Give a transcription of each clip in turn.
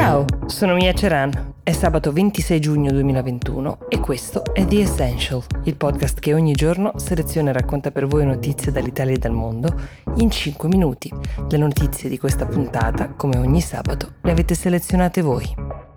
Ciao, sono Mia Ceran. È sabato 26 giugno 2021 e questo è The Essential, il podcast che ogni giorno seleziona e racconta per voi notizie dall'Italia e dal mondo in 5 minuti. Le notizie di questa puntata, come ogni sabato, le avete selezionate voi.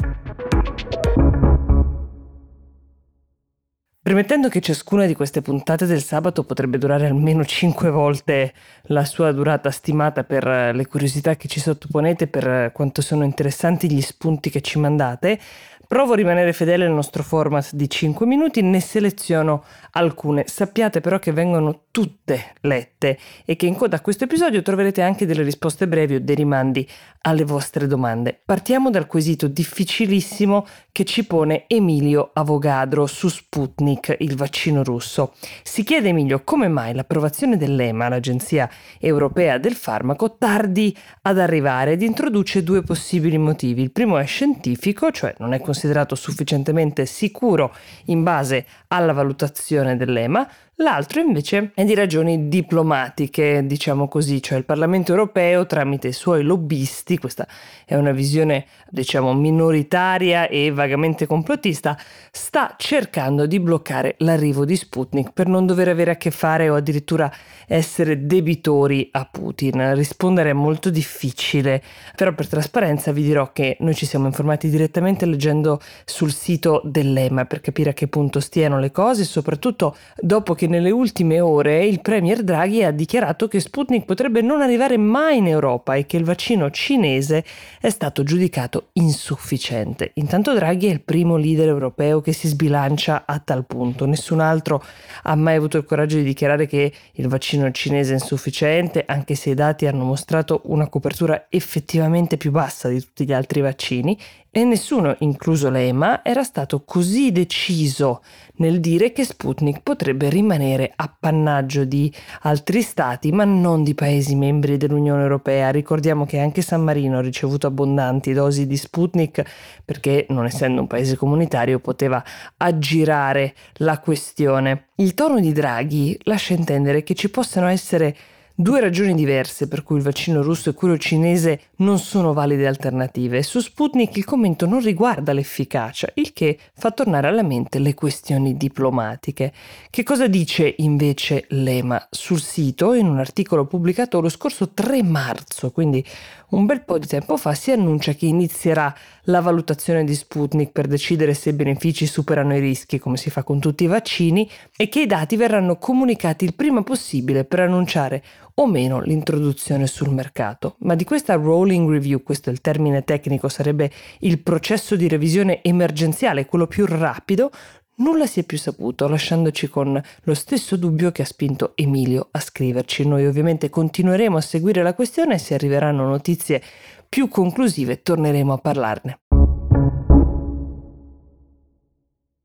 Premettendo che ciascuna di queste puntate del sabato potrebbe durare almeno 5 volte la sua durata stimata per le curiosità che ci sottoponete, per quanto sono interessanti gli spunti che ci mandate, Provo a rimanere fedele al nostro format di 5 minuti, ne seleziono alcune. Sappiate però che vengono tutte lette e che in coda a questo episodio troverete anche delle risposte brevi o dei rimandi alle vostre domande. Partiamo dal quesito difficilissimo che ci pone Emilio Avogadro su Sputnik, il vaccino russo. Si chiede Emilio come mai l'approvazione dell'EMA, l'Agenzia Europea del Farmaco, tardi ad arrivare ed introduce due possibili motivi. Il primo è scientifico, cioè non è considerato considerato sufficientemente sicuro in base alla valutazione dell'EMA, L'altro invece è di ragioni diplomatiche, diciamo così, cioè il Parlamento europeo tramite i suoi lobbisti, questa è una visione diciamo minoritaria e vagamente complottista, sta cercando di bloccare l'arrivo di Sputnik per non dover avere a che fare o addirittura essere debitori a Putin. Rispondere è molto difficile, però per trasparenza vi dirò che noi ci siamo informati direttamente leggendo sul sito dell'EMA per capire a che punto stiano le cose soprattutto dopo che che nelle ultime ore il Premier Draghi ha dichiarato che Sputnik potrebbe non arrivare mai in Europa e che il vaccino cinese è stato giudicato insufficiente. Intanto Draghi è il primo leader europeo che si sbilancia a tal punto. Nessun altro ha mai avuto il coraggio di dichiarare che il vaccino cinese è insufficiente, anche se i dati hanno mostrato una copertura effettivamente più bassa di tutti gli altri vaccini e nessuno, incluso l'EMA, era stato così deciso nel dire che Sputnik potrebbe rimanere appannaggio di altri stati, ma non di paesi membri dell'Unione Europea. Ricordiamo che anche San Marino ha ricevuto abbondanti dosi di Sputnik perché, non essendo un paese comunitario, poteva aggirare la questione. Il tono di Draghi lascia intendere che ci possano essere Due ragioni diverse per cui il vaccino russo e quello cinese non sono valide alternative. Su Sputnik il commento non riguarda l'efficacia, il che fa tornare alla mente le questioni diplomatiche. Che cosa dice invece l'EMA? Sul sito, in un articolo pubblicato lo scorso 3 marzo, quindi un bel po' di tempo fa, si annuncia che inizierà la valutazione di Sputnik per decidere se i benefici superano i rischi, come si fa con tutti i vaccini, e che i dati verranno comunicati il prima possibile per annunciare o meno l'introduzione sul mercato. Ma di questa rolling review, questo è il termine tecnico, sarebbe il processo di revisione emergenziale, quello più rapido, Nulla si è più saputo, lasciandoci con lo stesso dubbio che ha spinto Emilio a scriverci. Noi ovviamente continueremo a seguire la questione e se arriveranno notizie più conclusive torneremo a parlarne.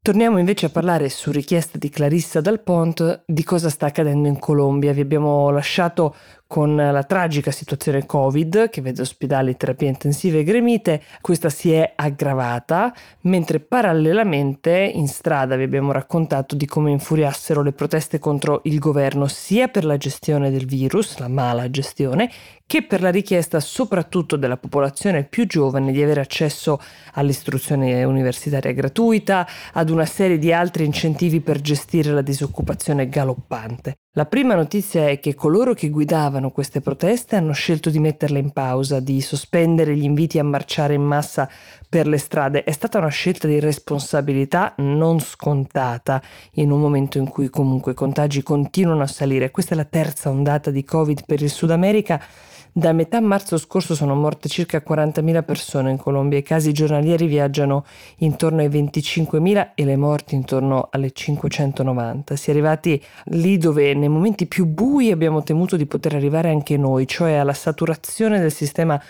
Torniamo invece a parlare su richiesta di Clarissa Dal Pont di cosa sta accadendo in Colombia. Vi abbiamo lasciato con la tragica situazione Covid che vede ospedali, terapie intensive e gremite, questa si è aggravata, mentre parallelamente in strada vi abbiamo raccontato di come infuriassero le proteste contro il governo sia per la gestione del virus, la mala gestione, che per la richiesta soprattutto della popolazione più giovane di avere accesso all'istruzione universitaria gratuita, ad una serie di altri incentivi per gestire la disoccupazione galoppante. La prima notizia è che coloro che guidavano queste proteste hanno scelto di metterle in pausa, di sospendere gli inviti a marciare in massa per le strade. È stata una scelta di responsabilità non scontata in un momento in cui comunque i contagi continuano a salire. Questa è la terza ondata di Covid per il Sud America da metà marzo scorso sono morte circa 40.000 persone in Colombia, i casi giornalieri viaggiano intorno ai 25.000 e le morti intorno alle 590. Si è arrivati lì dove nei momenti più bui abbiamo temuto di poter arrivare anche noi, cioè alla saturazione del sistema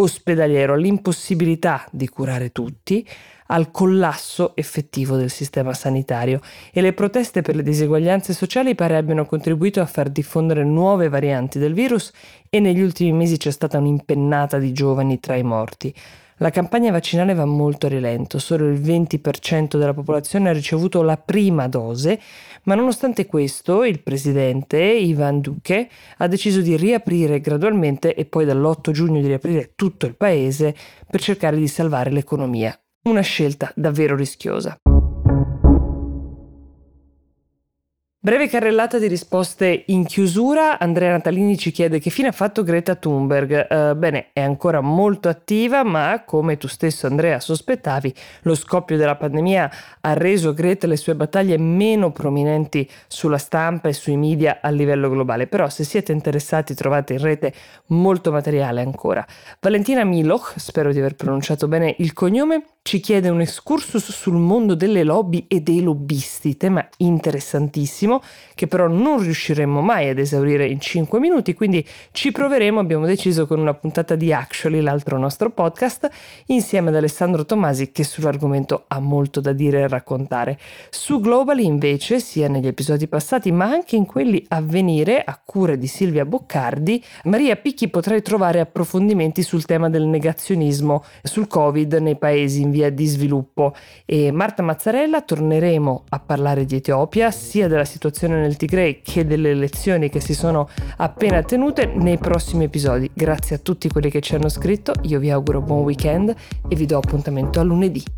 ospedaliero, all'impossibilità di curare tutti, al collasso effettivo del sistema sanitario e le proteste per le diseguaglianze sociali pare abbiano contribuito a far diffondere nuove varianti del virus e negli ultimi mesi c'è stata un'impennata di giovani tra i morti. La campagna vaccinale va molto a rilento, solo il 20% della popolazione ha ricevuto la prima dose, ma nonostante questo il presidente Ivan Duque ha deciso di riaprire gradualmente e poi dall'8 giugno di riaprire tutto il paese per cercare di salvare l'economia. Una scelta davvero rischiosa. Breve carrellata di risposte in chiusura. Andrea Natalini ci chiede che fine ha fatto Greta Thunberg. Uh, bene, è ancora molto attiva, ma come tu stesso Andrea sospettavi, lo scoppio della pandemia ha reso Greta le sue battaglie meno prominenti sulla stampa e sui media a livello globale. Però se siete interessati trovate in rete molto materiale ancora. Valentina Miloch, spero di aver pronunciato bene il cognome, ci chiede un excursus sul mondo delle lobby e dei lobbisti, tema interessantissimo che però non riusciremo mai ad esaurire in 5 minuti, quindi ci proveremo, abbiamo deciso con una puntata di Actually, l'altro nostro podcast, insieme ad Alessandro Tomasi che sull'argomento ha molto da dire e raccontare. Su Globally invece, sia negli episodi passati ma anche in quelli a venire, a cura di Silvia Boccardi, Maria Picchi potrai trovare approfondimenti sul tema del negazionismo sul Covid nei paesi in via di sviluppo e Marta Mazzarella torneremo a parlare di Etiopia, sia della situazione nel Tigray che delle elezioni che si sono appena tenute nei prossimi episodi. Grazie a tutti quelli che ci hanno scritto, io vi auguro buon weekend e vi do appuntamento a lunedì.